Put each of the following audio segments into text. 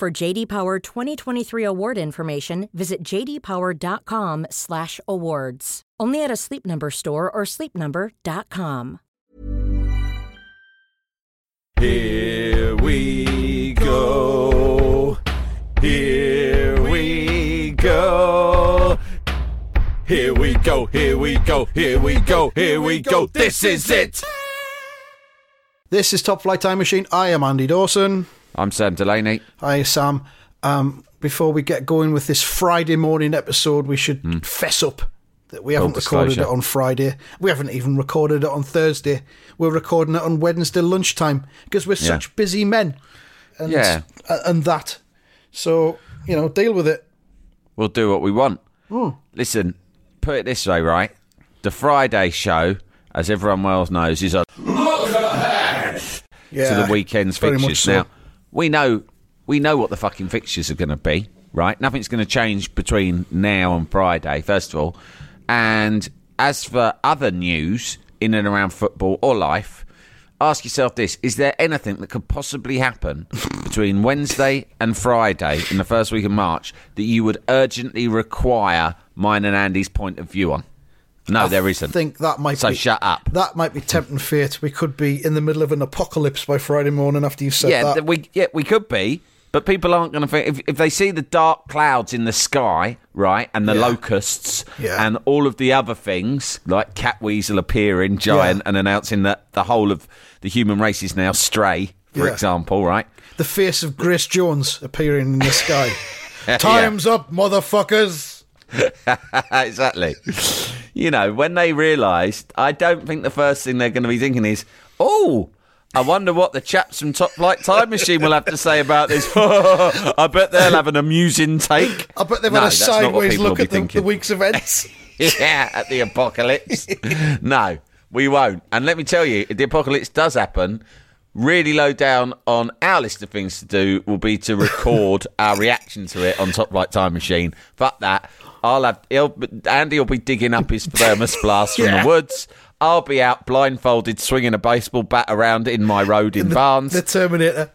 For JD Power 2023 award information, visit jdpower.com/awards. Only at a Sleep Number store or sleepnumber.com. Here we go. Here we go. Here we go. Here we go. Here we go. Here we go. This is it. This is Top Flight Time Machine. I am Andy Dawson. I'm Sam Delaney. Hi, Sam. Um, before we get going with this Friday morning episode, we should fess up that we haven't recorded it on Friday. We haven't even recorded it on Thursday. We're recording it on Wednesday lunchtime because we're such busy men. And, Yeah. a- And that. So, you know, deal with it. We'll do what we want. Hmm. Listen, put it this way, right? The Friday show, as everyone well knows, is a Yeah. to the weekend's fixtures. so. Now, we know we know what the fucking fixtures are going to be, right? Nothing's going to change between now and Friday, first of all. And as for other news in and around football or life, ask yourself this: Is there anything that could possibly happen between Wednesday and Friday in the first week of March that you would urgently require mine and Andy's point of view on? No, there I isn't. think that might So be. shut up. That might be tempting fate. We could be in the middle of an apocalypse by Friday morning after you've said yeah, that. th- we yeah we could be, but people aren't going to think if, if they see the dark clouds in the sky, right, and the Yeah. locusts, Yeah. and all of the other things like Catweazle appearing giant Yeah. and announcing that the whole of the human race is now stray, for example, right? the face of Grace Jones appearing in the sky. Time's up, motherfuckers. exactly. You know, when they realised, I don't think the first thing they're going to be thinking is, oh. I wonder what the chaps from Top Flight Time Machine will have to say about this. I bet they'll have an amusing take. I bet they've No, had a that's not what sideways look at the, the week's events. yeah, at the apocalypse. no, we won't. And let me tell you, if the apocalypse does happen, really low down on our list of things to do will be to record our reaction to it on Top Flight Time Machine. Fuck that. I'll have he'll, Andy will be digging up his thermos blast from Yeah. the woods. I'll be out blindfolded, swinging a baseball bat around in my road in Barnes, the Terminator.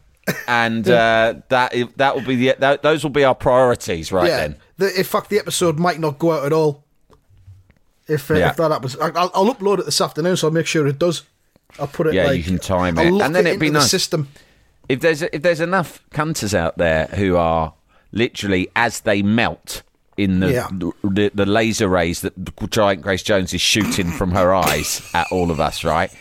and uh, that that will be the that, those will be our priorities right yeah. then. The, in fact, the episode might not go out at all. If, uh, Yeah. if that happens, I'll, I'll upload it this afternoon, so I'll make sure it does. I'll put it. Yeah, like, you can time I'll it. And then it it'd be the nice. system. if there's if there's enough cunters out there who are literally as they melt in the Yeah. the, the laser rays that giant Grace Jones is shooting from her eyes at all of us, right?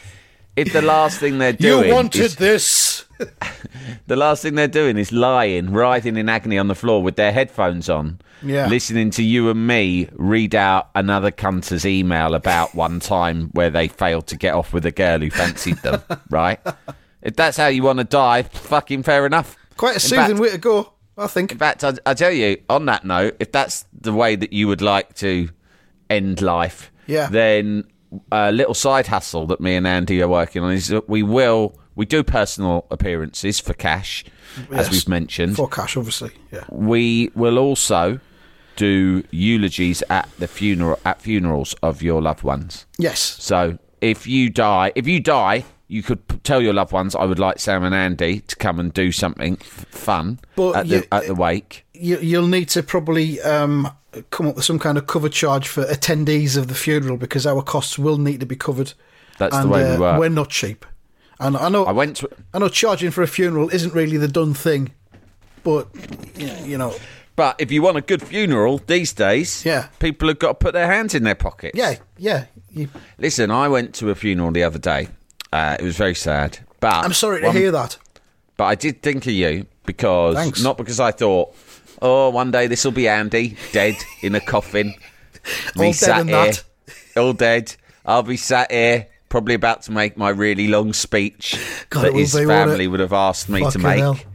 If the last thing they're doing You wanted is, this. the last thing they're doing is lying, writhing in agony on the floor with their headphones on, Yeah. listening to you and me read out another cunter's email about one time where they failed to get off with a girl who fancied them, right? If that's how you want to die, fucking fair enough. Quite a soothing fact- way to go, I think. in fact, I, I tell you, on that note, if that's the way that you would like to end life, Yeah. then a little side hustle that me and Andy are working on is that we will we do personal appearances for cash, as we've mentioned. For cash, obviously. Yeah. we will also do eulogies at the funeral at funerals of your loved ones. Yes. So if you die, if you die, you could p- tell your loved ones, "I would like Sam and Andy to come and do something f- fun But at you- the at the wake." you, you'll need to probably um, come up with some kind of cover charge for attendees of the funeral because our costs will need to be covered. That's the and, way we uh, work. We're not cheap, and I know I went to, I know charging for a funeral isn't really the done thing, but you know, you know but if you want a good funeral these days, Yeah. people have got to put their hands in their pockets. yeah, yeah. You, Listen, I went to a funeral the other day. Uh, it was very sad, but I'm sorry to one- hear that. But I did think of you because Thanks. not because I thought, oh, one day this will be Andy dead in a coffin, All dead that. all dead. I'll be sat here, probably about to make my really long speech God, that his be, family would have asked me to make.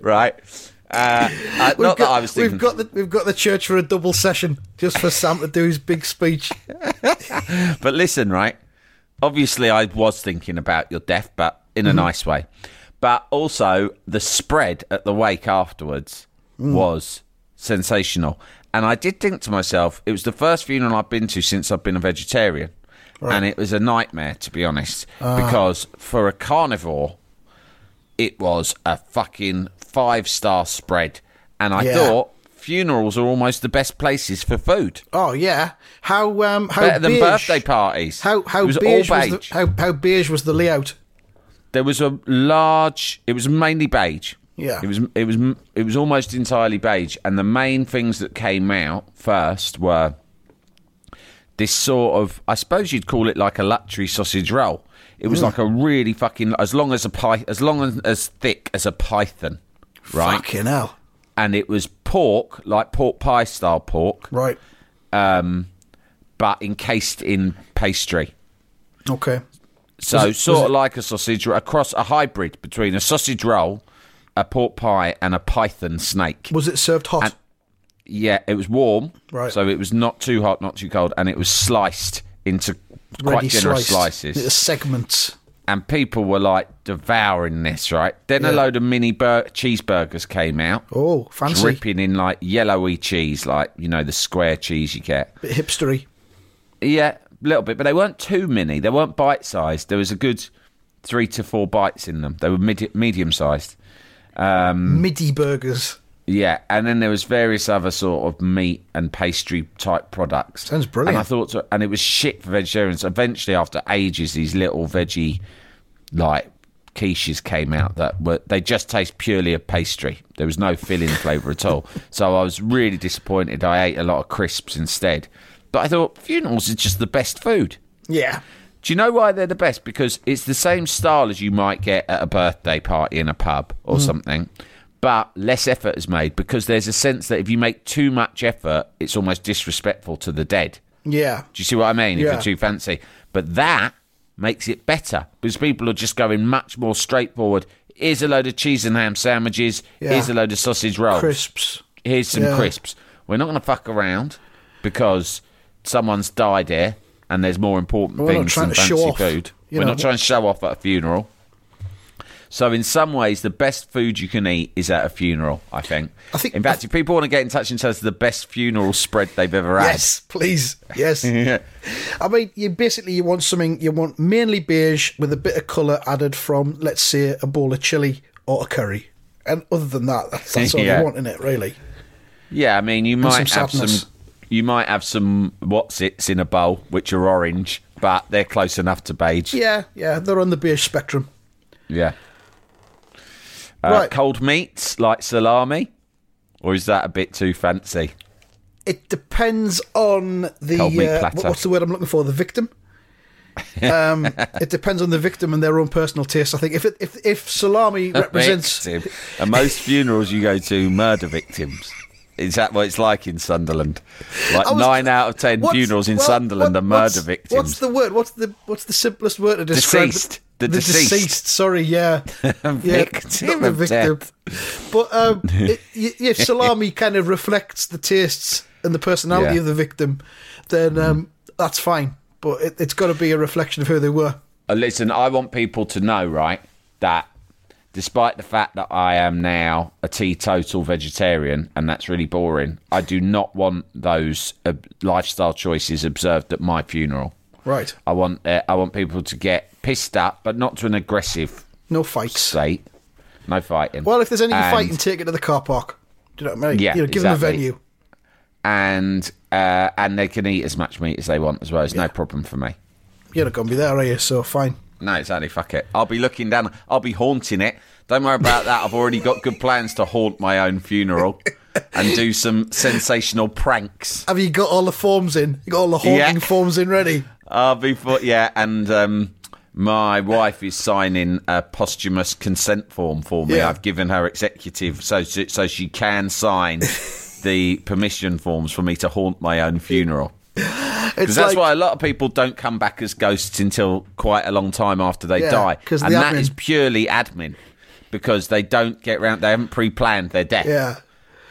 right? Uh, uh, not got, that I was thinking. we've got the we've got the church for a double session just for Sam to do his big speech. But listen, right? Obviously, I was thinking about your death, but in a Mm-hmm. nice way. But also, the spread at the wake afterwards Mm. was sensational. And I did think to myself, it was the first funeral I've been to since I've been a vegetarian. And it was a nightmare, to be honest. Ah. Because for a carnivore, it was a fucking five star spread. And I Yeah. thought funerals are almost the best places for food. Oh yeah, how um how Better than birthday parties. How how was beige all was the, how how beige was the layout? there was a large. It was mainly beige. Yeah. It was. It was. It was almost entirely beige, and the main things that came out first were this sort of. I suppose you'd call it like a luxury sausage roll. It was like a really fucking as long as a pie, as long as as thick as a python, right? Fucking hell! And it was pork, like pork pie style pork, Right. um, but encased in pastry. Okay. So it- sort of it- like a sausage, a cross, a hybrid between a sausage roll, a pork pie, and a python snake. Was it served hot? And- Yeah, it was warm, Right. So it was not too hot, not too cold, and it was sliced into quite Ready generous sliced. slices. Little segments. And people were like devouring this, right? Then a load of mini bur- cheeseburgers came out, Oh, fancy. dripping in like yellowy cheese, like you know the square cheese you get. Bit hipstery. Yeah, a little bit, but they weren't too many. They weren't bite sized. There was a good three to four bites in them. They were mid- medium sized. Um, Midi burgers. Yeah, and then there was various other sort of meat and pastry type products. Sounds brilliant. And I thought, to, and it was shit for vegetarians. Eventually, after ages, these little veggie like quiches came out that were they just taste purely of pastry. There was no filling flavour at all. So I was really disappointed. I ate a lot of crisps instead. But I thought funerals is just the best food. Yeah. Do you know why they're the best? Because it's the same style as you might get at a birthday party in a pub or hmm. something, but less effort is made because there's a sense that if you make too much effort, it's almost disrespectful to the dead. Yeah. Do you see what I mean? If Yeah. you're too fancy. But that makes it better because people are just going much more straightforward. Here's a load of cheese and ham sandwiches. Yeah. Here's a load of sausage rolls. Crisps. Here's some Yeah. crisps. We're not going to fuck around because someone's died here and there's more important We're things than fancy off, food. We're know. not trying to show off at a funeral. So, in some ways, the best food you can eat is at a funeral. I think. I think- In fact, if people want to get in touch and tell us the best funeral spread they've ever had, Yes, please. Yes. I mean, you basically you want something you want mainly beige with a bit of colour added from, let's say, a bowl of chili or a curry. And other than that, that's, that's all Yeah. you want in it, really. Yeah, I mean, you might some have sadness. some. You might have some what's its in a bowl, which are orange, but they're close enough to beige. Yeah, yeah, they're on the beige spectrum. Yeah. Uh, Right. Cold meats like salami, or is that a bit too fancy? It depends on the uh, what's the word I'm looking for? The victim. Um, it depends on the victim and their own personal taste. I think if it, if if salami represents Victim. And most funerals you go to, murder victims. Is that what it's like in Sunderland? Like was- nine out of ten funerals in well, Sunderland what- are murder what's- victims. What's the word? What's the what's the simplest word to describe Deceased. It? The deceased. Sorry, yeah, yeah, Victim not the victim. death. But um, it, if salami kind of reflects the tastes and the personality Yeah. of the victim, then um, that's fine. But it, it's got to be a reflection of who they were. Uh, listen, I want people to know, right, that despite the fact that I am now a teetotal vegetarian and that's really boring, I do not want those uh, lifestyle choices observed at my funeral. Right. I want uh, I want people to get pissed up, but not to an aggressive No fights. state. No fighting. Well, if there's any And- fighting, take it to the car park. Do you know what I mean? Yeah, you know, give them a exactly. venue. and uh, and they can eat as much meat as they want as well. It's no problem for me. You're not going to be there, are you? So fine. No, exactly. Fuck it. I'll be looking down. I'll be haunting it. Don't worry about that. I've already got good plans to haunt my own funeral and do some sensational pranks. Have you got all the forms in? You got all the haunting Yeah. forms in ready? I'll be for yeah, and um, my wife is signing a posthumous consent form for me. Yeah. I've given her executive so so she can sign the permission forms for me to haunt my own funeral. Because that's like, why a lot of people don't come back as ghosts until quite a long time after they Yeah, die, and the that admin. is purely admin. because they don't get round. They haven't pre-planned their death. Yeah.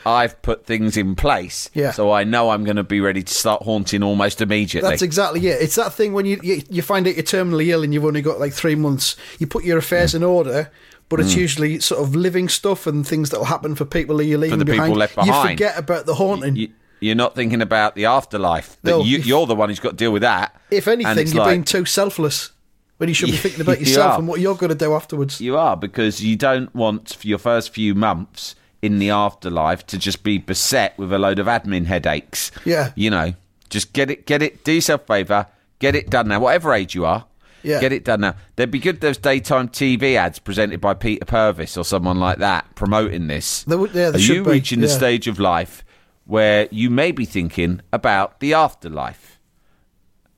I've put things in place, Yeah. so I know I'm going to be ready to start haunting almost immediately. That's exactly it. It's that thing when you, you you find out you're terminally ill and you've only got like three months. You put your affairs in order, but Mm. it's usually sort of living stuff and things that will happen for people that you're leaving the people behind. You forget about the haunting. you, you're not thinking about the afterlife. That No, you, if- you're the one who's got to deal with that. if anything, you're like- being too selfless when you should be thinking about yourself are. and what you're going to do afterwards. You are because you don't want for your first few months in the afterlife to just be beset with a load of admin headaches. Yeah. You know, just get it, get it, do yourself a favour, get it done now, whatever age you are. Yeah. Get it done now. There'd be good those daytime TV ads presented by Peter Purves or someone like that promoting this. There yeah, there are you be, reaching the yeah. stage of life where you may be thinking about the afterlife?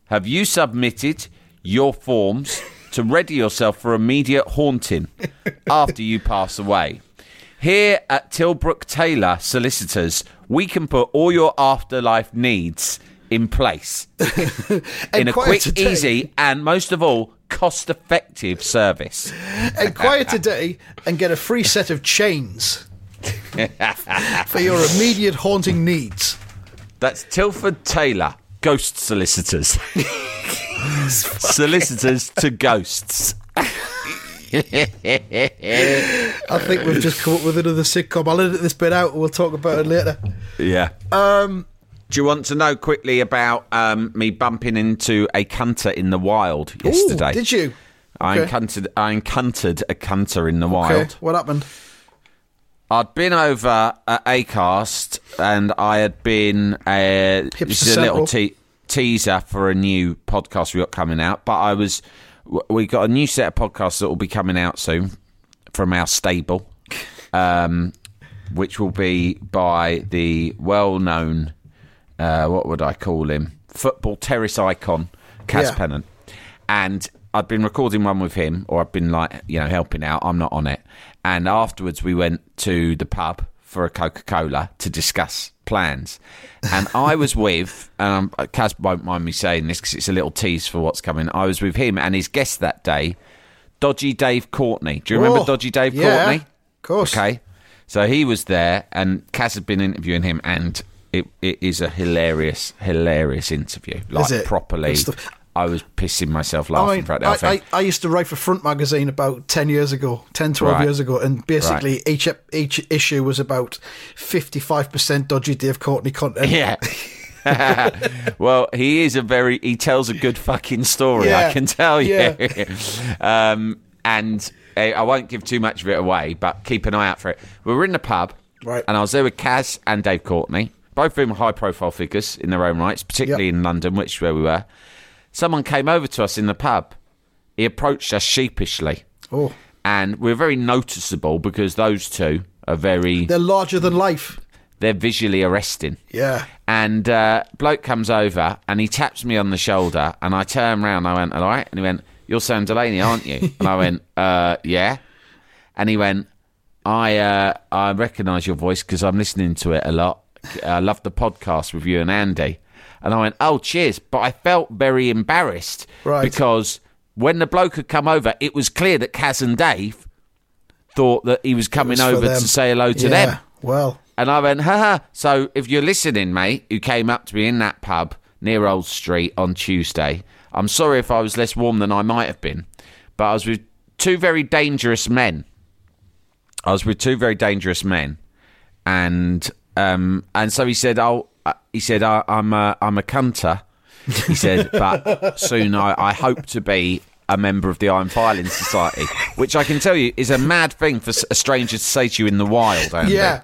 Have you submitted your forms to ready yourself for immediate haunting after you pass away? Here at Tilbrook Taylor Solicitors, we can put all your afterlife needs in place in a quick, today. easy, and most of all, cost effective service. Inquire today and get a free set of chains for your immediate haunting needs. That's Tilford Taylor, Ghost Solicitors. Solicitors to ghosts. I think we've just come up with another sitcom. I'll edit this bit out and we'll talk about it later. Yeah. Um, do you want to know quickly about um, me bumping into a cunter in the wild yesterday? Ooh, did you? I Okay. encountered, I encountered a cunter in the wild. Okay, what happened? I'd been over at Acast and I had been uh, Hipster this is a little te- teaser for a new podcast we got coming out. But I was we got a new set of podcasts that will be coming out soon from our stable, um, which will be by the well-known uh, what would I call him football terrace icon Cass Yeah. Pennant, and I'd been recording one with him, or I'd been like you know helping out. I'm not on it, and afterwards we went to the pub for a Coca Cola to discuss plans, and I was with um, Cass won't mind me saying this because it's a little tease for what's coming. I was with him and his guest that day, Dodgy Dave Courtney. Do you remember Oh, Dodgy Dave yeah, Courtney? Of course. Okay. So he was there, and Cass had been interviewing him, and it, it is a hilarious, hilarious interview. Like, it? properly. I was pissing myself laughing I, mean, throughout the I, whole thing. I, I used to write for Front Magazine about 10 years ago, 10, 12 Right. years ago, and basically each each issue was about 55% dodgy Dave Courtney content. Yeah. well, he is a very. He tells a good fucking story. I can tell you. yeah. um, and uh, I won't give too much of it away, but keep an eye out for it. We were in the pub, Right. And I was there with Cass and Dave Courtney, both of them high-profile figures in their own rights, particularly Yep. in London, which is where we were. Someone came over to us in the pub. He approached us sheepishly, Oh, and we we're very noticeable because those two are very. they're larger than life. They're visually arresting. Yeah. And uh, bloke comes over and he taps me on the shoulder, and I turn round. I went, "All right," and he went, "You're Sam Delaney, aren't you?" and I went, uh, "Yeah." And he went, "I uh, I recognise your voice because I'm listening to it a lot. I love the podcast with you and Andy." And I went, "Oh, cheers!" But I felt very embarrassed Right. because when the bloke had come over, it was clear that Cass and Dave thought that he was coming for over to say hello to yeah. them. Well, And I went, haha. So if you're listening, mate, who came up to me in that pub near Old Street on Tuesday, I'm sorry if I was less warm than I might have been, but I was with two very dangerous men. I was with two very dangerous men, and um, and so he said, "Oh, uh, he said I, I'm a I'm a cunter." He said, "But soon I, I hope to be." A member of the Iron Filing Society, which I can tell you is a mad thing for a stranger to say to you in the wild. Andy. yeah.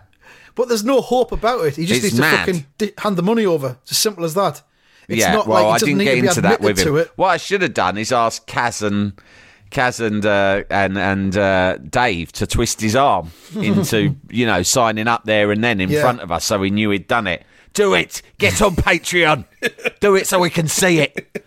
But there's no hope about it. He just It's needs to fucking di- hand the money over. It's as simple as that. It's yeah, not well, like I didn't need get into that with him. What I should have done is ask Cass and Cass and uh, and and uh, Dave to twist his arm into you know signing up there and then in Yeah. front of us, so we knew he'd done it. Do it. Get on Patreon. Do it so we can see it.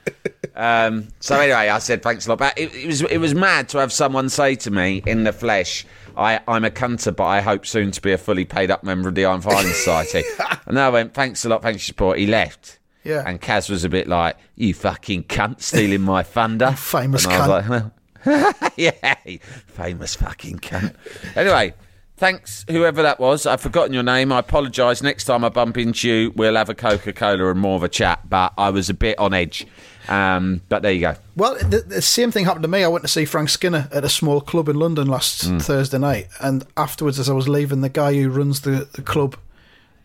Um, so anyway, I said thanks a lot. But it, it was it was mad to have someone say to me in the flesh, I, "I'm a cunter, but I hope soon to be a fully paid up member of the Iron Filing Society." and I went, "Thanks a lot, thanks for your support." He left. Yeah. And Cass was a bit like, "You fucking cunt, stealing my thunder." famous and I was cunt. like, yeah, famous fucking cunt. Anyway, thanks whoever that was. I've forgotten your name. I apologise. Next time I bump into you, we'll have a Coca Cola and more of a chat. But I was a bit on edge. Um, but there you go. Well, the, the same thing happened to me. I went to see Frank Skinner at a small club in London last Hmm. Thursday night, and afterwards, as I was leaving, the guy who runs the, the club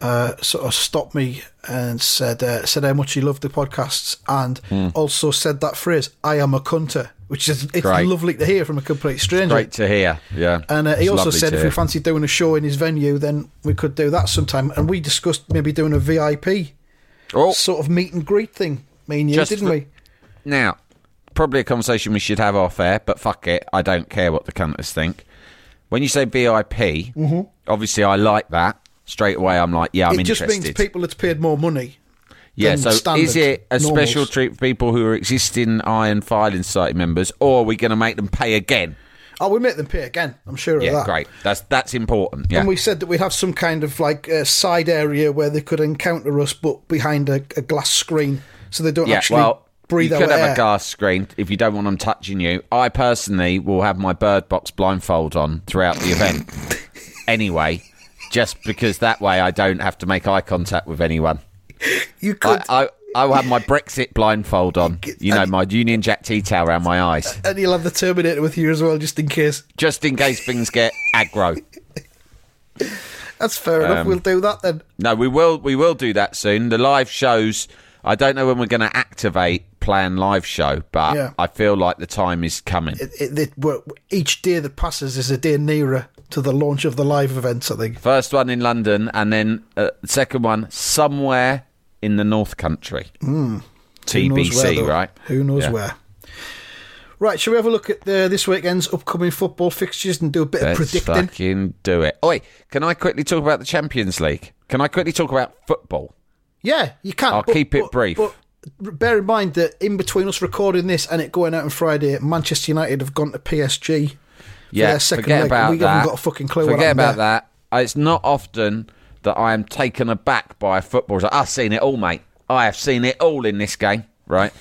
uh, sort of stopped me and said uh, said how much he loved the podcasts, and Hmm. also said that phrase, "I am a cunter," which is it's Great. lovely to hear from a complete stranger. Great to hear. Yeah. And uh, he It's also said if we fancied doing a show in his venue, then we could do that sometime. And we discussed maybe doing a VIP Oh, sort of meet and greet thing. Me and you, Just didn't for- we? Now, probably a conversation we should have off air, but fuck it. I don't care what the cunters think. When you say VIP, obviously I like that. Straight away, I'm like, yeah, I'm Mm-hmm. it just means people that's paid more money. Yeah, so standard is it a normals. special treat for people who are existing Iron Filing Society members, or are we going to make them pay again? Oh, we make them pay again. I'm sure of Yeah, that. great. That's that's important. Yeah. And we said that we'd have some kind of like a side area where they could encounter us, but behind a, a glass screen, so they don't yeah, actually well, breathe you could have air. a glass screen if you don't want them touching you. I personally will have my bird box blindfold on throughout the event. anyway, just because that way I don't have to make eye contact with anyone. You could, I, I, I will have my Brexit blindfold on. You know, my Union Jack tea towel around my eyes, and you'll have the Terminator with you as well, just in case. just in case things get aggro. That's fair enough. Um, We'll do that then. No, we will. We will do that soon. The live shows. I don't know when we're going to activate plan live show, but Yeah. I feel like the time is coming. It, it, it, each day that passes is a day nearer to the launch of the live events. I think. First one in London, and then uh, the second one somewhere in the North Country. Who TBC, where, right? Who knows Yeah. where? Right, shall we have a look at the, this weekend's upcoming football fixtures and do a bit Let's of predicting? fucking do it. Oi, can I quickly talk about the Champions League? Can I quickly talk about football? Yeah, you can. I'll keep it brief. But bear in mind that in between us recording this and it going out on Friday, Manchester United have gone to PSG. Yeah, their second forget leg, about we that. haven't got a fucking clue what Forget about there. that. Uh, It's not often that I am taken aback by a football. Like, I've seen it all, mate. I have seen it all in this game, right?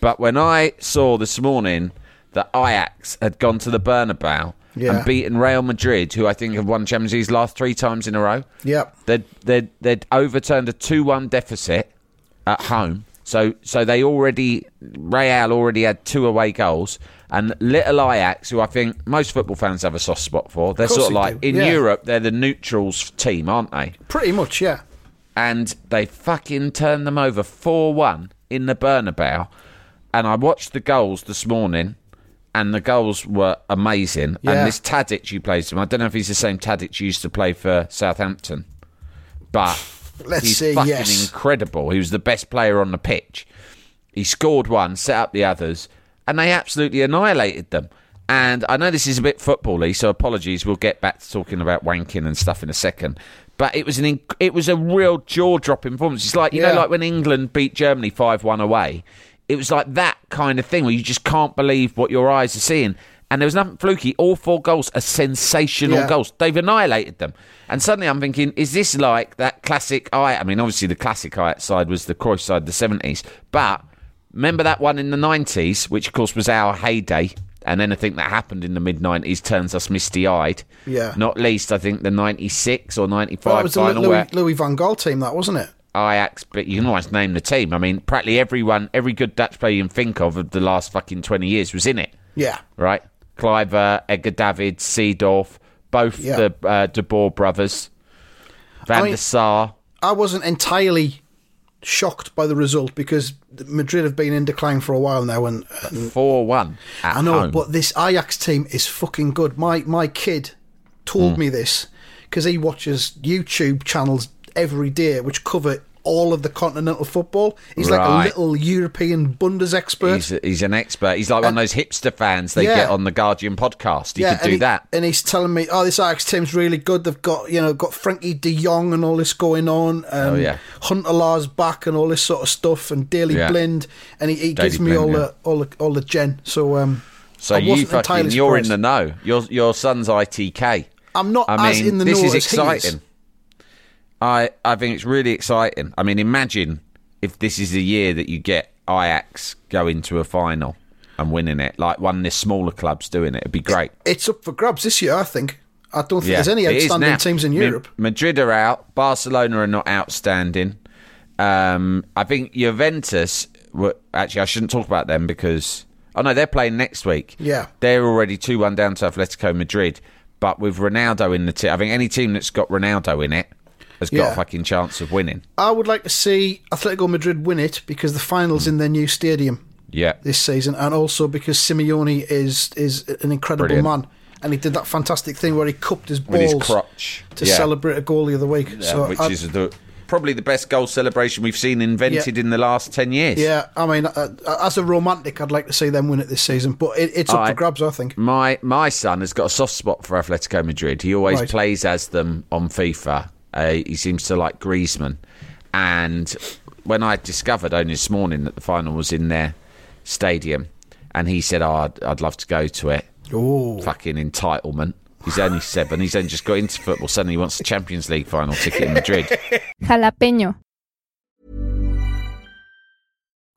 But when I saw this morning that Ajax had gone to the Bernabeu Yeah. and beaten Real Madrid, who I think have won Champions League last three times in a row, Yep. they'd, they'd, they'd overturned a 2 1 deficit at home. So, so they already, Real already had two away goals. And little Ajax, who I think most football fans have a soft spot for, they're course sort of like, do, in yeah. Europe, they're the neutrals team, aren't they? Pretty much, yeah. and they fucking turned them over 4 1 in the Bernabeu. And I watched the goals this morning, and the goals were amazing. Yeah. And this Tadic who plays him, I don't know if he's the same Tadic who used to play for Southampton, but Let's he's say fucking yes. incredible. He was the best player on the pitch. He scored one, set up the others, and they absolutely annihilated them. And I know this is a bit football-y, so apologies. We'll get back to talking about wanking and stuff in a second. But it was an inc- it was a real jaw-dropping performance. It's like you Yeah. know, like when England beat Germany five-one away. It was like that kind of thing where you just can't believe what your eyes are seeing. And there was nothing fluky. All four goals are sensational Yeah. goals. They've annihilated them. And suddenly I'm thinking, is this like that classic I I mean, obviously the classic Ajax side was the Cruyff side, the 70s. But remember that one in the 90s, which of course was our heyday. And anything that happened in the mid 90s turns us misty eyed. Yeah. Not least, I think, the 96 or 95 Well, that was the final Louis, where Louis Van Gaal team, that wasn't it? Ajax, but you can almost name the team. I mean, practically everyone, every good Dutch player you can think of of the last fucking 20 years was in it Yeah. right? Kluivert, Edgar David, Seedorf, both Yeah. the uh, De Boer brothers, Van I mean- der Sar. I wasn't entirely shocked by the result because Madrid have been in decline for a while now, and, 4 1 I know, home. but this Ajax team is fucking good. My my kid told hmm. me this because he watches YouTube channels every day which cover all of the continental football. He's like a little European Bundes expert. He's, he's an expert. He's like one of those hipster fans they Yeah. get on the Guardian podcast. He could and do he- that. And he's telling me, "Oh, this Ajax team's really good. They've got you know got Frenkie De Jong and all this going on. And Oh, yeah. Huntelaar's back and all this sort of stuff. And Daley Yeah. Blind. And he, he gives me Blind, all yeah. the all the all the gen. So um, So you fucking you're in the know. Your your son's ITK. I'm not I as mean, in the this know is as he exciting. I I think it's really exciting. I mean, imagine if this is the year that you get Ajax go into a final. and winning it, like one of the smaller clubs doing it. It'd be great. It's up for grabs this year, I think. I don't think Yeah, there's any outstanding teams in Europe. Madrid are out. Barcelona are not outstanding. Um, I think Juventus. Were, actually, I shouldn't talk about them because oh no, they're playing next week. Yeah. they're already two one down to Atletico Madrid. But with Ronaldo in the team, I think any team that's got Ronaldo in it has got Yeah. a fucking chance of winning. I would like to see Atletico Madrid win it because the finals in their new stadium Yeah, this season, and also because Simeone is is an incredible Brilliant. man, and he did that fantastic thing where he cupped his with his balls crotch to yeah. celebrate a goal the other week. Yeah, so which I- is the probably the best goal celebration we've seen invented in the last ten years. yeah, I mean, uh, as a romantic, I'd like to see them win it this season, but it, it's up I- for grabs, I think. My my son has got a soft spot for Atletico Madrid. He always Right. plays as them on FIFA. Uh, he seems to like Griezmann. And when I discovered only this morning that the final was in their stadium, and he said, "Oh, I'd, I'd love to go to it." Oh, Fucking entitlement. He's only seven. He's only just got into football. Suddenly, he wants the Champions League final ticket in Madrid. Jalapeño.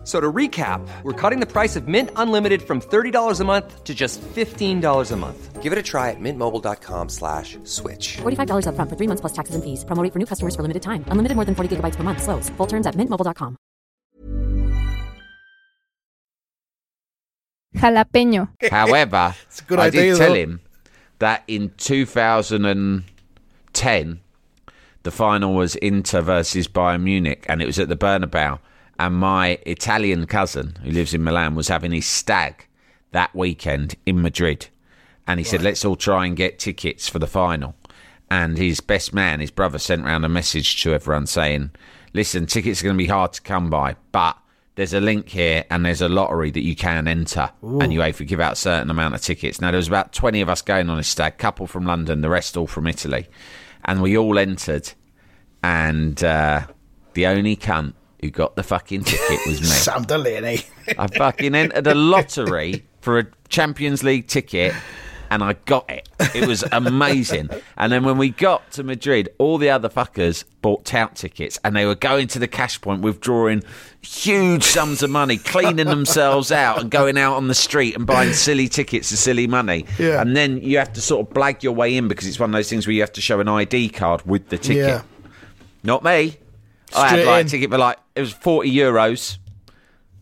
F- So to recap, we're cutting the price of Mint Unlimited from $30 a month to just $15 a month. Give it a try at mintmobile.com slash switch. $45 upfront for three months plus taxes and fees. Promo for new customers for limited time. Unlimited more than 40 gigabytes per month. Slows. Full terms at mintmobile.com. Jalapeño. However, a good I idea, did tell though. him that in 2010, the final was Inter versus Bayern Munich, and it was at the Bernabeu. And my Italian cousin, who lives in Milan, was having his stag that weekend in Madrid. And he said, let's all try and get tickets for the final. And his best man, his brother, sent round a message to everyone saying, listen, tickets are going to be hard to come by, but there's a link here and there's a lottery that you can enter. And you have to give out a certain amount of tickets. Now, there was about 20 of us going on a stag, couple from London, the rest all from Italy. And we all entered. And uh, the only cunt who got the fucking ticket was me. Sam Delaney. I fucking entered a lottery for a Champions League ticket and I got it. It was amazing. and then when we got to Madrid, all the other fuckers bought tout tickets and they were going to the cash point withdrawing huge sums of money, cleaning themselves out and going out on the street and buying silly tickets for silly money. Yeah. And then you have to sort of blag your way in because it's one of those things where you have to show an ID card with the ticket. Yeah. Not me. I had Straight like in. a ticket for like it was forty euros.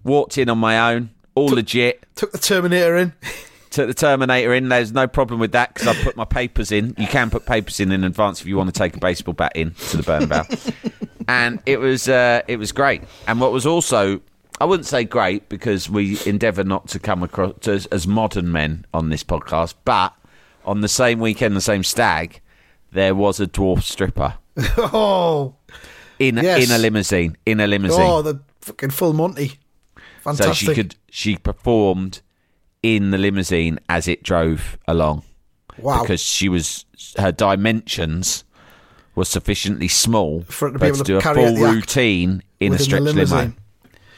Walked in on my own, all legit. Took the Terminator in. Took the Terminator in. There's no problem with that because I put my papers in. You can put papers in in advance if you want to take a baseball bat in to the Bernabeu. and it was uh, it was great. And what was also I wouldn't say great because we endeavour not to come across to, as, as modern men on this podcast, but on the same weekend, the same stag, there was a dwarf stripper oh, in Yes. in a limousine. In a limousine. oh, the fucking full Monty. Fantastic. So she could she performed in the limousine as it drove along wow. because she was her dimensions were sufficiently small For it to be able to to do a carry out full routine in a stretch limo. limousine.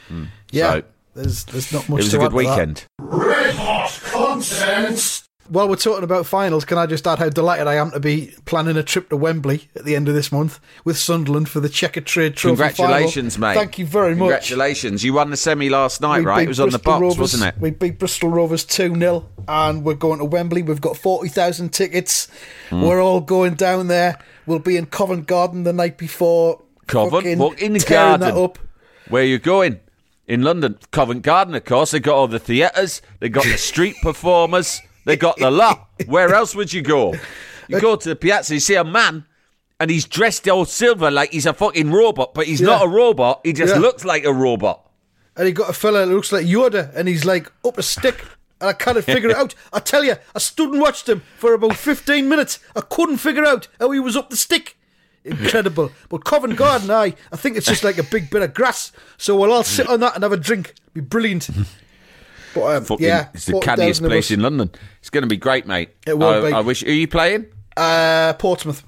Hmm. Yeah, So- there's there's not much. It was to a good add to that. weekend. While we're talking about finals, can I just add how delighted I am to be planning a trip to Wembley at the end of this month with Sunderland for the Checkatrade Trophy Congratulations, final. mate! Thank you very much. Congratulations! You won the semi last night, We right? It was on the box, Rovers- wasn't it? We beat Bristol Rovers 2 0, and we're going to Wembley. We've got 40,000 tickets. Hmm. We're all going down there. We'll be in Covent Garden the night before. Covent? What, in the garden? Where are you going? In London, Covent Garden, of course. They've got all the theatres. they've got the street performers. They got the lot. Where else would you go? You go to the piazza, you see a man, and he's dressed all silver like he's a fucking robot, but he's Yeah. not a robot. He just Yeah. looks like a robot. And he got a fella that looks like Yoda, and he's like up a stick, and I can't figure it out. I tell you, I stood and watched him for about fifteen minutes. I couldn't figure out how he was up the stick. Incredible. But Covent Garden, I, I think it's just like a big bit of grass. So we'll all sit on that and have a drink. Be brilliant. But um, Fucking, yeah, it's the 40,000 canniest place in London. It's going to be great, mate. It will I, be. I wish. Who are you playing? Uh, Portsmouth.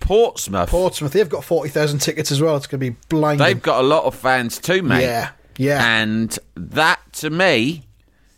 Portsmouth. Portsmouth. They've got forty thousand tickets as well. It's going to be blinding. They've got a lot of fans too, mate. Yeah, yeah. And that to me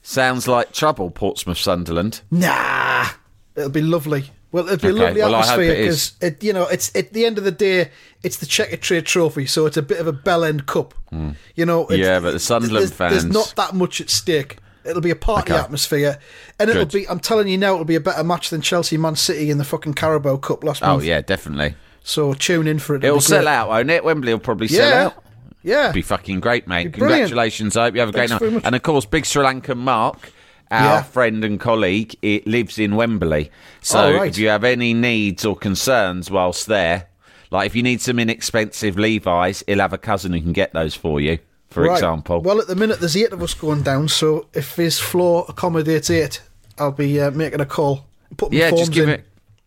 sounds like trouble. Portsmouth, Sunderland. Nah, it'll be lovely. Well, it'll be a lovely well, atmosphere because it, you know, it's at the end of the day, it's the Checkatrade Trophy, so it's a bit of a bell end cup. Hmm. You know, it's-. Yeah, but the Sunderland there's, there's not that much at stake. It'll be a party Okay. atmosphere, and it'll be. I'm telling you now, it'll be a better match than Chelsea Man City in the fucking Carabao Cup last Oh month. yeah, definitely. So tune in for it. It'll be sell great. out, won't it? Wembley will probably sell Yeah, out. yeah. Be fucking great, mate. Congratulations. I hope you have a great Thanks very night. And of course, big Sri Lankan Mark, our Yeah. friend and colleague, it lives in Wembley. So Oh, right. if you have any needs or concerns whilst there, like if you need some inexpensive Levi's, he'll have a cousin who can get those for you. For Right. example, Well, at the minute, there's eight of us going down, so if his floor accommodates eight, I'll be uh, making a call. Put yeah, just give in. it.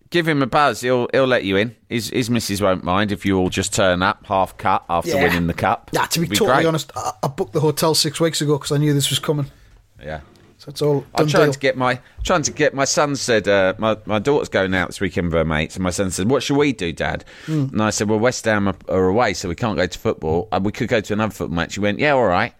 Give him a buzz. He'll he'll let you in. His his missus won't mind if you all just turn up half cut after Yeah. winning the cup. Yeah, to be, It'd totally great. honest, I, I booked the hotel six weeks ago because I knew this was coming. Yeah. So it's all I'm trying deal. to get my trying to get my son said uh, my my daughter's going out this weekend with her mates and my son said what should we do dad Hmm. and I said well West Ham are, are away so we can't go to football uh, we could go to another football match he went yeah all right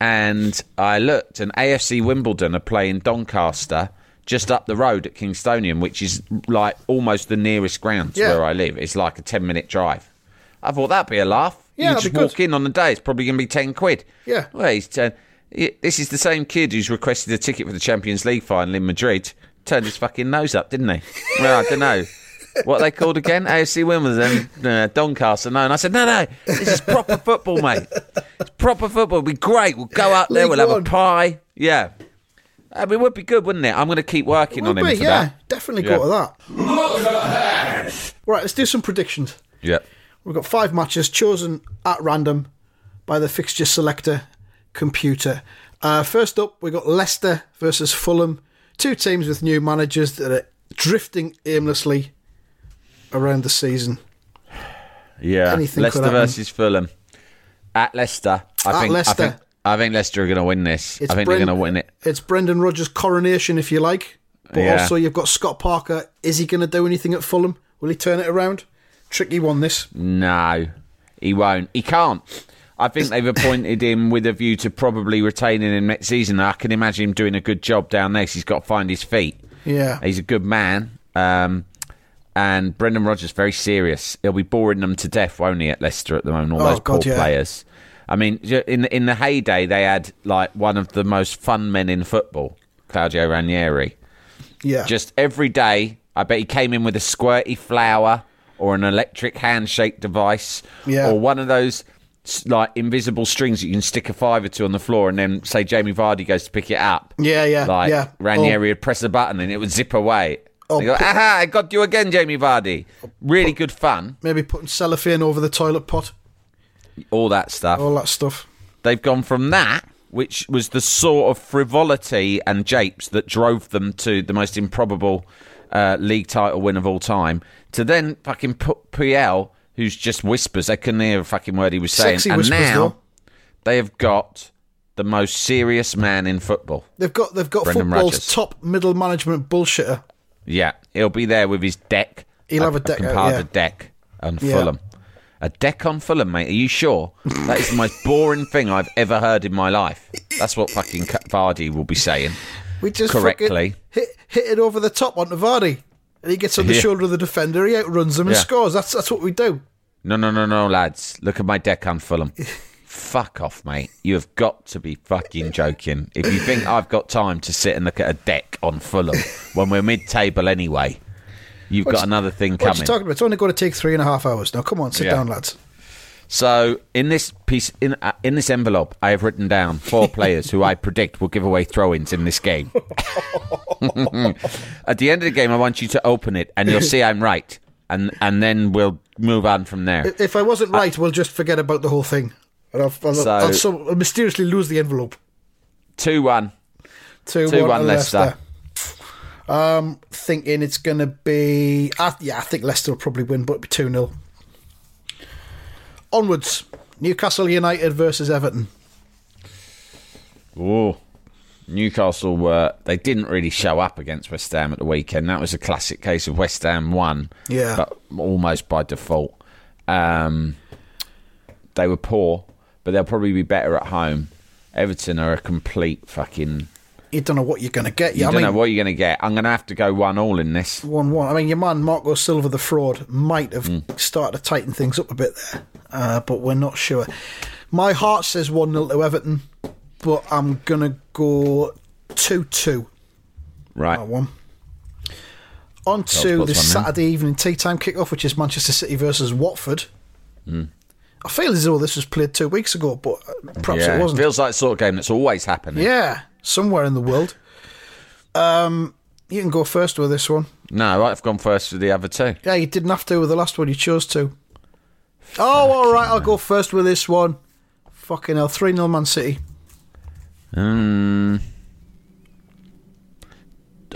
and I looked and AFC Wimbledon are playing Doncaster just up the road at Kingstonian which is like almost the nearest ground to Yeah. where I live it's like a 10 minute drive I thought that'd be a laugh Yeah, you just be good. walk in on the day it's probably going to be 10 quid Yeah. well, he's turned. This is the same kid who's requested a ticket for the Champions League final in Madrid. Turned his fucking nose up, didn't he? Well, I don't know. What are they called again? AFC Wimbledon, uh, Doncaster. No, and I said, no, no, this is proper football, mate. It's proper football. It'll be great. We'll go out there. League we'll have a pie. Yeah. I mean, it would be good, wouldn't it? I'm going to keep working on him be, for yeah, that. definitely Yeah. go to that. Right, let's do some predictions. Yeah. We've got five matches chosen at random by the fixture selector computer. Uh, first up, we've got Leicester versus Fulham, two teams with new managers that are drifting aimlessly around the season. Yeah. Anything Leicester versus Fulham. At Leicester. I At think, Leicester. I think, I think Leicester are going to win this. I think Bren- they're going to win it. It's Brendan Rodgers' coronation, if you like. But Yeah. also, you've got Scott Parker. Is he going to do anything at Fulham? Will he turn it around? Tricky one, this. No, he won't. He can't. I think they've appointed him with a view to probably retaining him next season. I can imagine him doing a good job down there. He's got to find his feet. Yeah. He's a good man. Um, and Brendan Rodgers very serious. He'll be boring them to death, won't he, at Leicester at the moment? All Oh, those poor yeah. players. I mean, in in the heyday, they had like one of the most fun men in football, Claudio Ranieri. Yeah. Just every day, I bet he came in with a squirty flower or an electric handshake device Yeah. or one of those like invisible strings that you can stick a fiver to on the floor and then say Jamie Vardy goes to pick it up. Yeah, yeah, Like yeah. Ranieri would press a button and it would zip away. Oh, go, aha, I got you again, Jamie Vardy. Really good fun. Maybe putting cellophane over the toilet pot. All that stuff. All that stuff. They've gone from that, which was the sort of frivolity and japes that drove them to the most improbable uh, league title win of all time, to then fucking put Puel, who's just whispers. They couldn't hear a fucking word he was saying. Sexy and whispers, now though. they have got the most serious man in football. They've got they've got Brendan football's Rodgers. top middle management bullshitter. Yeah, he'll be there with his deck. He'll have a deck out, uh, comparted yeah. deck on Yeah. Fulham. A deck on Fulham, mate. Are you sure? That is the most boring thing I've ever heard in my life. That's what fucking Vardy will be saying. We just Correctly. hit hit it over the top onto Vardy, and he gets on the Yeah. shoulder of the defender. He outruns him and Yeah. scores. That's that's what we do. No, no, no, no, lads. Look at my deck on Fulham. Fuck off, mate. You have got to be fucking joking. If you think I've got time to sit and look at a deck on Fulham when we're mid-table anyway, you've What's- got another thing What are you talking about? It's only going to take three and a half hours. Now, come on, sit Yeah. down, lads. So in this piece, in uh, in this envelope, I have written down four players who I predict will give away throw-ins in this game. At the end of the game, I want you to open it, and you'll see I'm right, and and then we'll move on from there. If I wasn't right, we'll just forget about the whole thing. And I'll, I'll, So- I'll, so- I'll mysteriously lose the envelope. Two one. Two, Two one, one to Leicester. Um, thinking it's going to be. Uh, yeah, I think Leicester will probably win, but it'll be 2 0. Onwards. Newcastle United versus Everton. Oh, Newcastle were they didn't really show up against West Ham at the weekend. That was a classic case of West Ham won, Yeah. but almost by default. Um, they were poor, but they'll probably be better at home. Everton are a complete fucking. You don't know what you're going to get. You I don't mean, know what you're going to get. I'm going to have to go one all in this. 1 1. I mean, your man Marco Silva, the fraud, might have Mm. started to tighten things up a bit there, uh, but we're not sure. My heart says 1 0 to Everton, but I'm going to go 2 2. Right. That one. On to the. Saturday evening tea time kickoff, which is Manchester City versus Watford. Hmm. I feel as though this was played two weeks ago, but uh, perhaps yeah, it wasn't. feels like the sort of game that's always happening. yeah, somewhere in the world. Um, you can go first with this one. No, I've gone first with the other two. Yeah, you didn't have to with the last one. You chose to. Oh, all right. I'll go first with this one. Fucking hell, three 0 Man City. Um,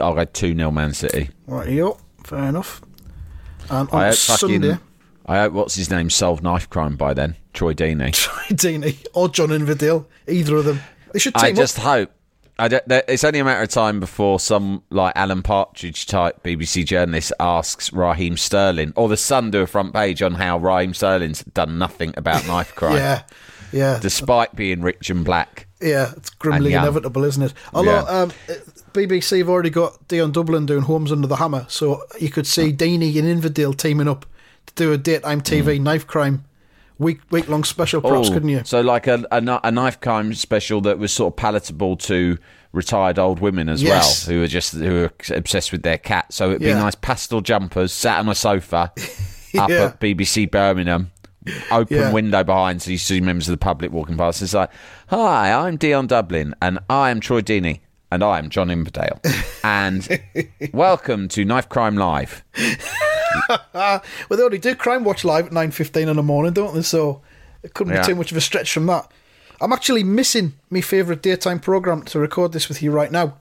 I'll go two 0 Man City. Right, yo, fair enough. And on I hope fucking. I hope what's his name solved knife crime by then. Troy Deeney. Troy Deeney or John Inverdale, either of them. They should I up. just hope. I it's only a matter of time before some like Alan Partridge type BBC journalist asks Raheem Sterling or the Sun do a front page on how Raheem Sterling's done nothing about knife crime, Yeah, yeah, despite being rich and black. yeah. It's grimly inevitable, isn't it? Although Yeah. um, BBC have already got Dion Dublin doing Homes Under the Hammer, so you could see Deeney and Inverdale teaming up to do a daytime TV mm. knife crime week week long special, perhaps. Oh, couldn't you? So like a, a a knife crime special that was sort of palatable to retired old women as Yes. well, who are just who are obsessed with their cat. So it'd be nice pastel jumpers, sat on a sofa up at BBC Birmingham. Open Yeah. window behind, so you see members of the public walking past. It's like, "Hi, I'm Dion Dublin, and I am Troy Deeney, and I am John Inverdale, and welcome to Knife Crime Live." Well, they already do Crime Watch live at nine fifteen in the morning, don't they? So it couldn't Yeah. be too much of a stretch from that. I'm actually missing my favourite daytime program to record this with you right now.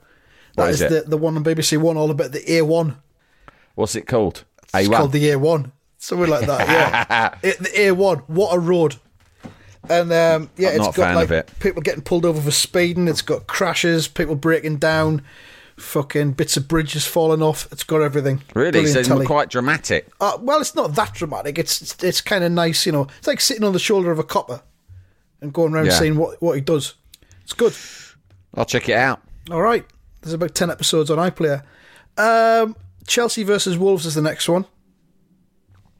What That is is it? the the one on BBC One, all about the A1. What's it called? It's A1. called the A1, something like that. Yeah, it, the A1. What a road! And um, yeah, I'm it's got like people getting pulled over for speeding. It's got crashes, people breaking down, fucking bits of bridges falling off. It's got everything. Really? Brilliant So it's telly. quite dramatic. Uh, well, it's not that dramatic. It's it's, it's kind of nice, you know. It's like sitting on the shoulder of a copper and going around Yeah. seeing what what he does. It's good. I'll check it out. All right. There's about ten episodes on iPlayer. Um, Chelsea versus Wolves is the next one.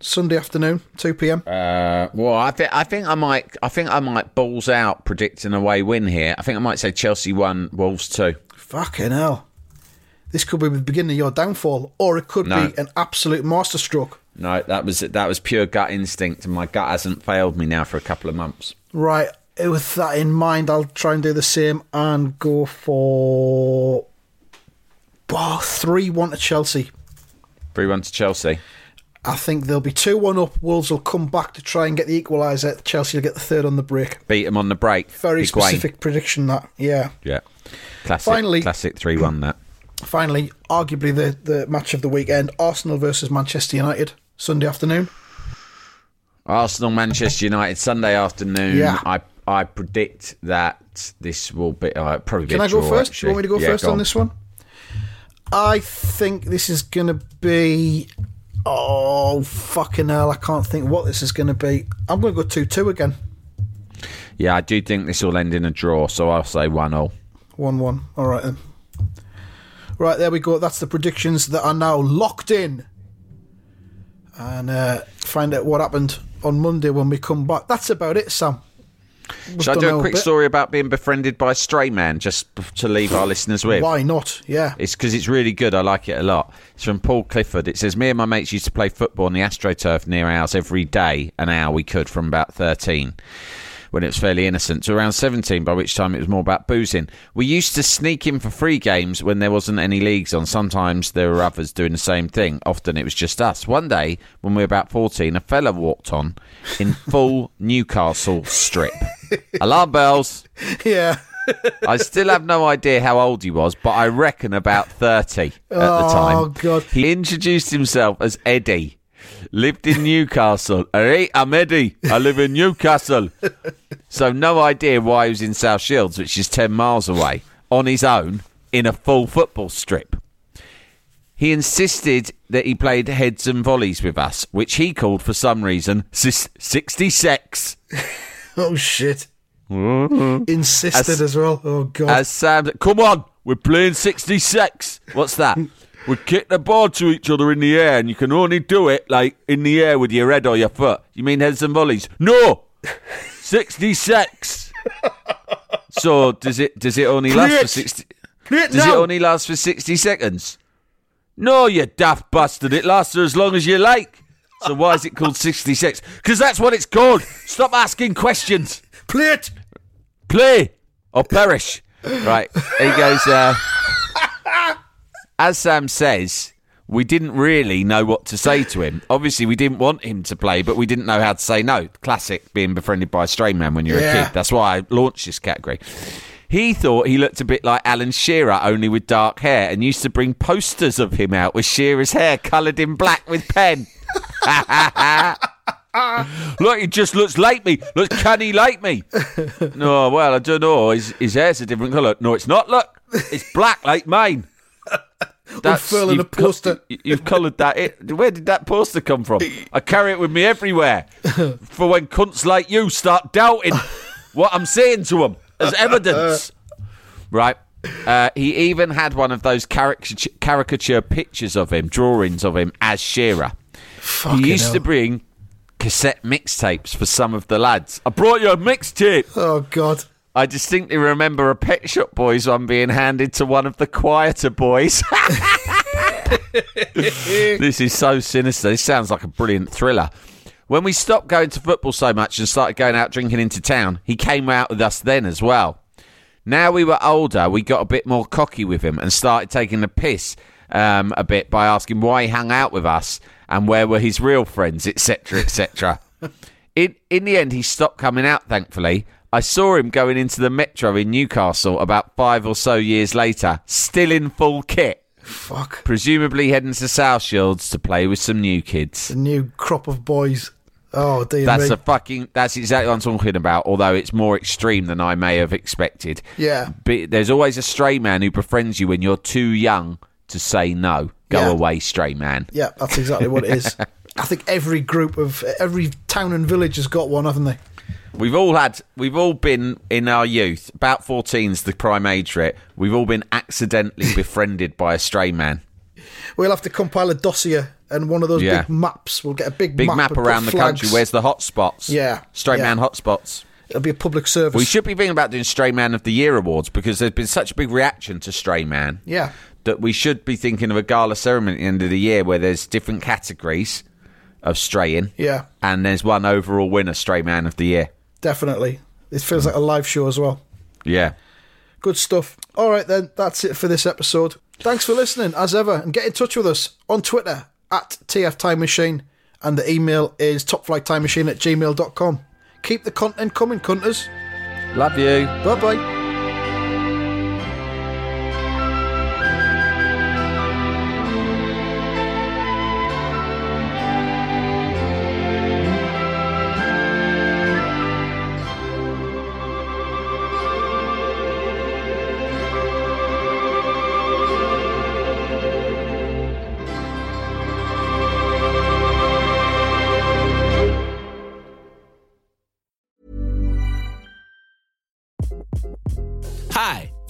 Sunday afternoon, two p.m. Uh, well, I think I think I might I think I might balls out predicting an away win here. I think I might say Chelsea one, Wolves two. Fucking hell! This could be the beginning of your downfall, or it could No. be an absolute masterstroke. No, that was that was pure gut instinct, and my gut hasn't failed me now for a couple of months. Right. With that in mind, I'll try and do the same and go for oh, three one to Chelsea. Three one to Chelsea. I think they'll be 2 1 up. Wolves will come back to try and get the equaliser. Chelsea will get the third on the break. Beat them on the break. Very Higuain. specific prediction, that. Yeah. Yeah. Classic. Finally- classic three one. That. Finally, arguably the, the match of the weekend Arsenal versus Manchester United, Sunday afternoon. Arsenal, Manchester United, Sunday afternoon. Yeah. I I predict that this will be uh, probably. Can I go draw, first? Actually. You want me to go Yeah, first go on this one? I think this is going to be. Oh, fucking hell. I can't think what this is going to be. I'm going to go 2 2 again. Yeah, I do think this will end in a draw, so I'll say one all. 1 1. All right then. Right, there we go. That's the predictions that are now locked in. And uh, find out what happened on Monday when we come back. That's about it, Sam. we've Shall I do a quick bit. story about being befriended by a stray man just to leave our listeners with? Why not? Yeah. It's because it's really good. I like it a lot. It's from Paul Clifford. It says, Me and my mates used to play football on the AstroTurf near ours every day, an hour we could from about 13 when it was fairly innocent to around 17 by which time it was more about boozing we used to sneak in for free games when there wasn't any leagues on sometimes there were others doing the same thing often it was just us one day when we were about 14 a fella walked on in full newcastle strip alarm bells Yeah. I still have no idea how old he was, but I reckon about 30 at the oh, time. Oh, God. He introduced himself as Eddie. Lived in Newcastle. Hey, I'm Eddie. I live in Newcastle. So, no idea why he was in South Shields, which is 10 miles away, on his own in a full football strip. He insisted that he played heads and volleys with us, which he called for some reason 66. Oh shit. Mm-hmm. Insisted As- as, well. Oh god. As Sam come on, we're playing 66. What's that? We kick the ball to each other in the air, and you can only do it like in the air with your head or your foot. You mean heads and volleys? No, 66. so does it? Does it only last for 60? Play it Does it only last for 60 seconds? No, you daft bastard. It lasts for as long as you like. So why is it called 66? Because that's what it's called. Stop asking questions Play it. play or perish. Right. He goes, uh, as Sam says, we didn't really know what to say to him. Obviously, we didn't want him to play, but we didn't know how to say no. Classic being befriended by a stray man when you're a kid. That's why I launched this category. He thought he looked a bit like Alan Shearer, only with dark hair, and used to bring posters of him out with Shearer's hair coloured in black with pen. Look, he just looks like me. Look, can he like me? No, well, I don't know. His, his hair's a different colour. No, it's not. Look, it's black like mine. Unfurling you've a poster. co- you've coloured that. It, where did that poster come from? I carry it with me everywhere for when cunts like you start doubting what I'm saying to them as evidence. Right. Uh, he even had one of those caricature, caricature pictures of him, drawings of him as Shearer. Fucking he used hell. to bring cassette mixtapes for some of the lads. I brought you a mixtape. Oh god. I distinctly remember a Pet Shop Boys one being handed to one of the quieter boys. this is so sinister. This sounds like a brilliant thriller. When we stopped going to football so much and started going out drinking into town, he came out with us then as well. Now we were older, we got a bit more cocky with him and started taking the piss um, a bit by asking why he hung out with us and where were his real friends, etc., etc. in in the end, he stopped coming out. Thankfully, I saw him going into the metro in Newcastle about five or so years later, still in full kit, Fuck. presumably heading to South Shields to play with some new kids. The new crop of boys. Oh dear That's me. a fucking. That's exactly what I'm talking about. Although it's more extreme than I may have expected. Yeah. But there's always a stray man who befriends you when you're too young to say no. Go Yeah. away, stray man. Yeah, that's exactly what it is. I think every group of every town and village has got one, haven't they? We've all had. We've all been in our youth. About 14's the prime age for it. We've all been accidentally befriended by a stray man. We'll have to compile a dossier and one of those Yeah. big maps. We'll get a big, Big map, map around the flags. country. Where's the hot spots? Yeah, Stray yeah. man hot spots. It'll be a public service. We should be thinking about doing Stray Man of the Year awards because there's been such a big reaction to Stray Man. Yeah. That we should be thinking of a gala ceremony at the end of the year where there's different categories of straying. Yeah, And there's one overall winner, Stray Man of the Year. Definitely. It feels hmm. like a live show as well. Yeah. Good stuff. All right, then. That's it for this episode. Thanks for listening, as ever. And get in touch with us on Twitter at TF Time Machine. And the email is topflighttimemachine at gmail.com. Keep the content coming, cunters. Love you. Bye bye.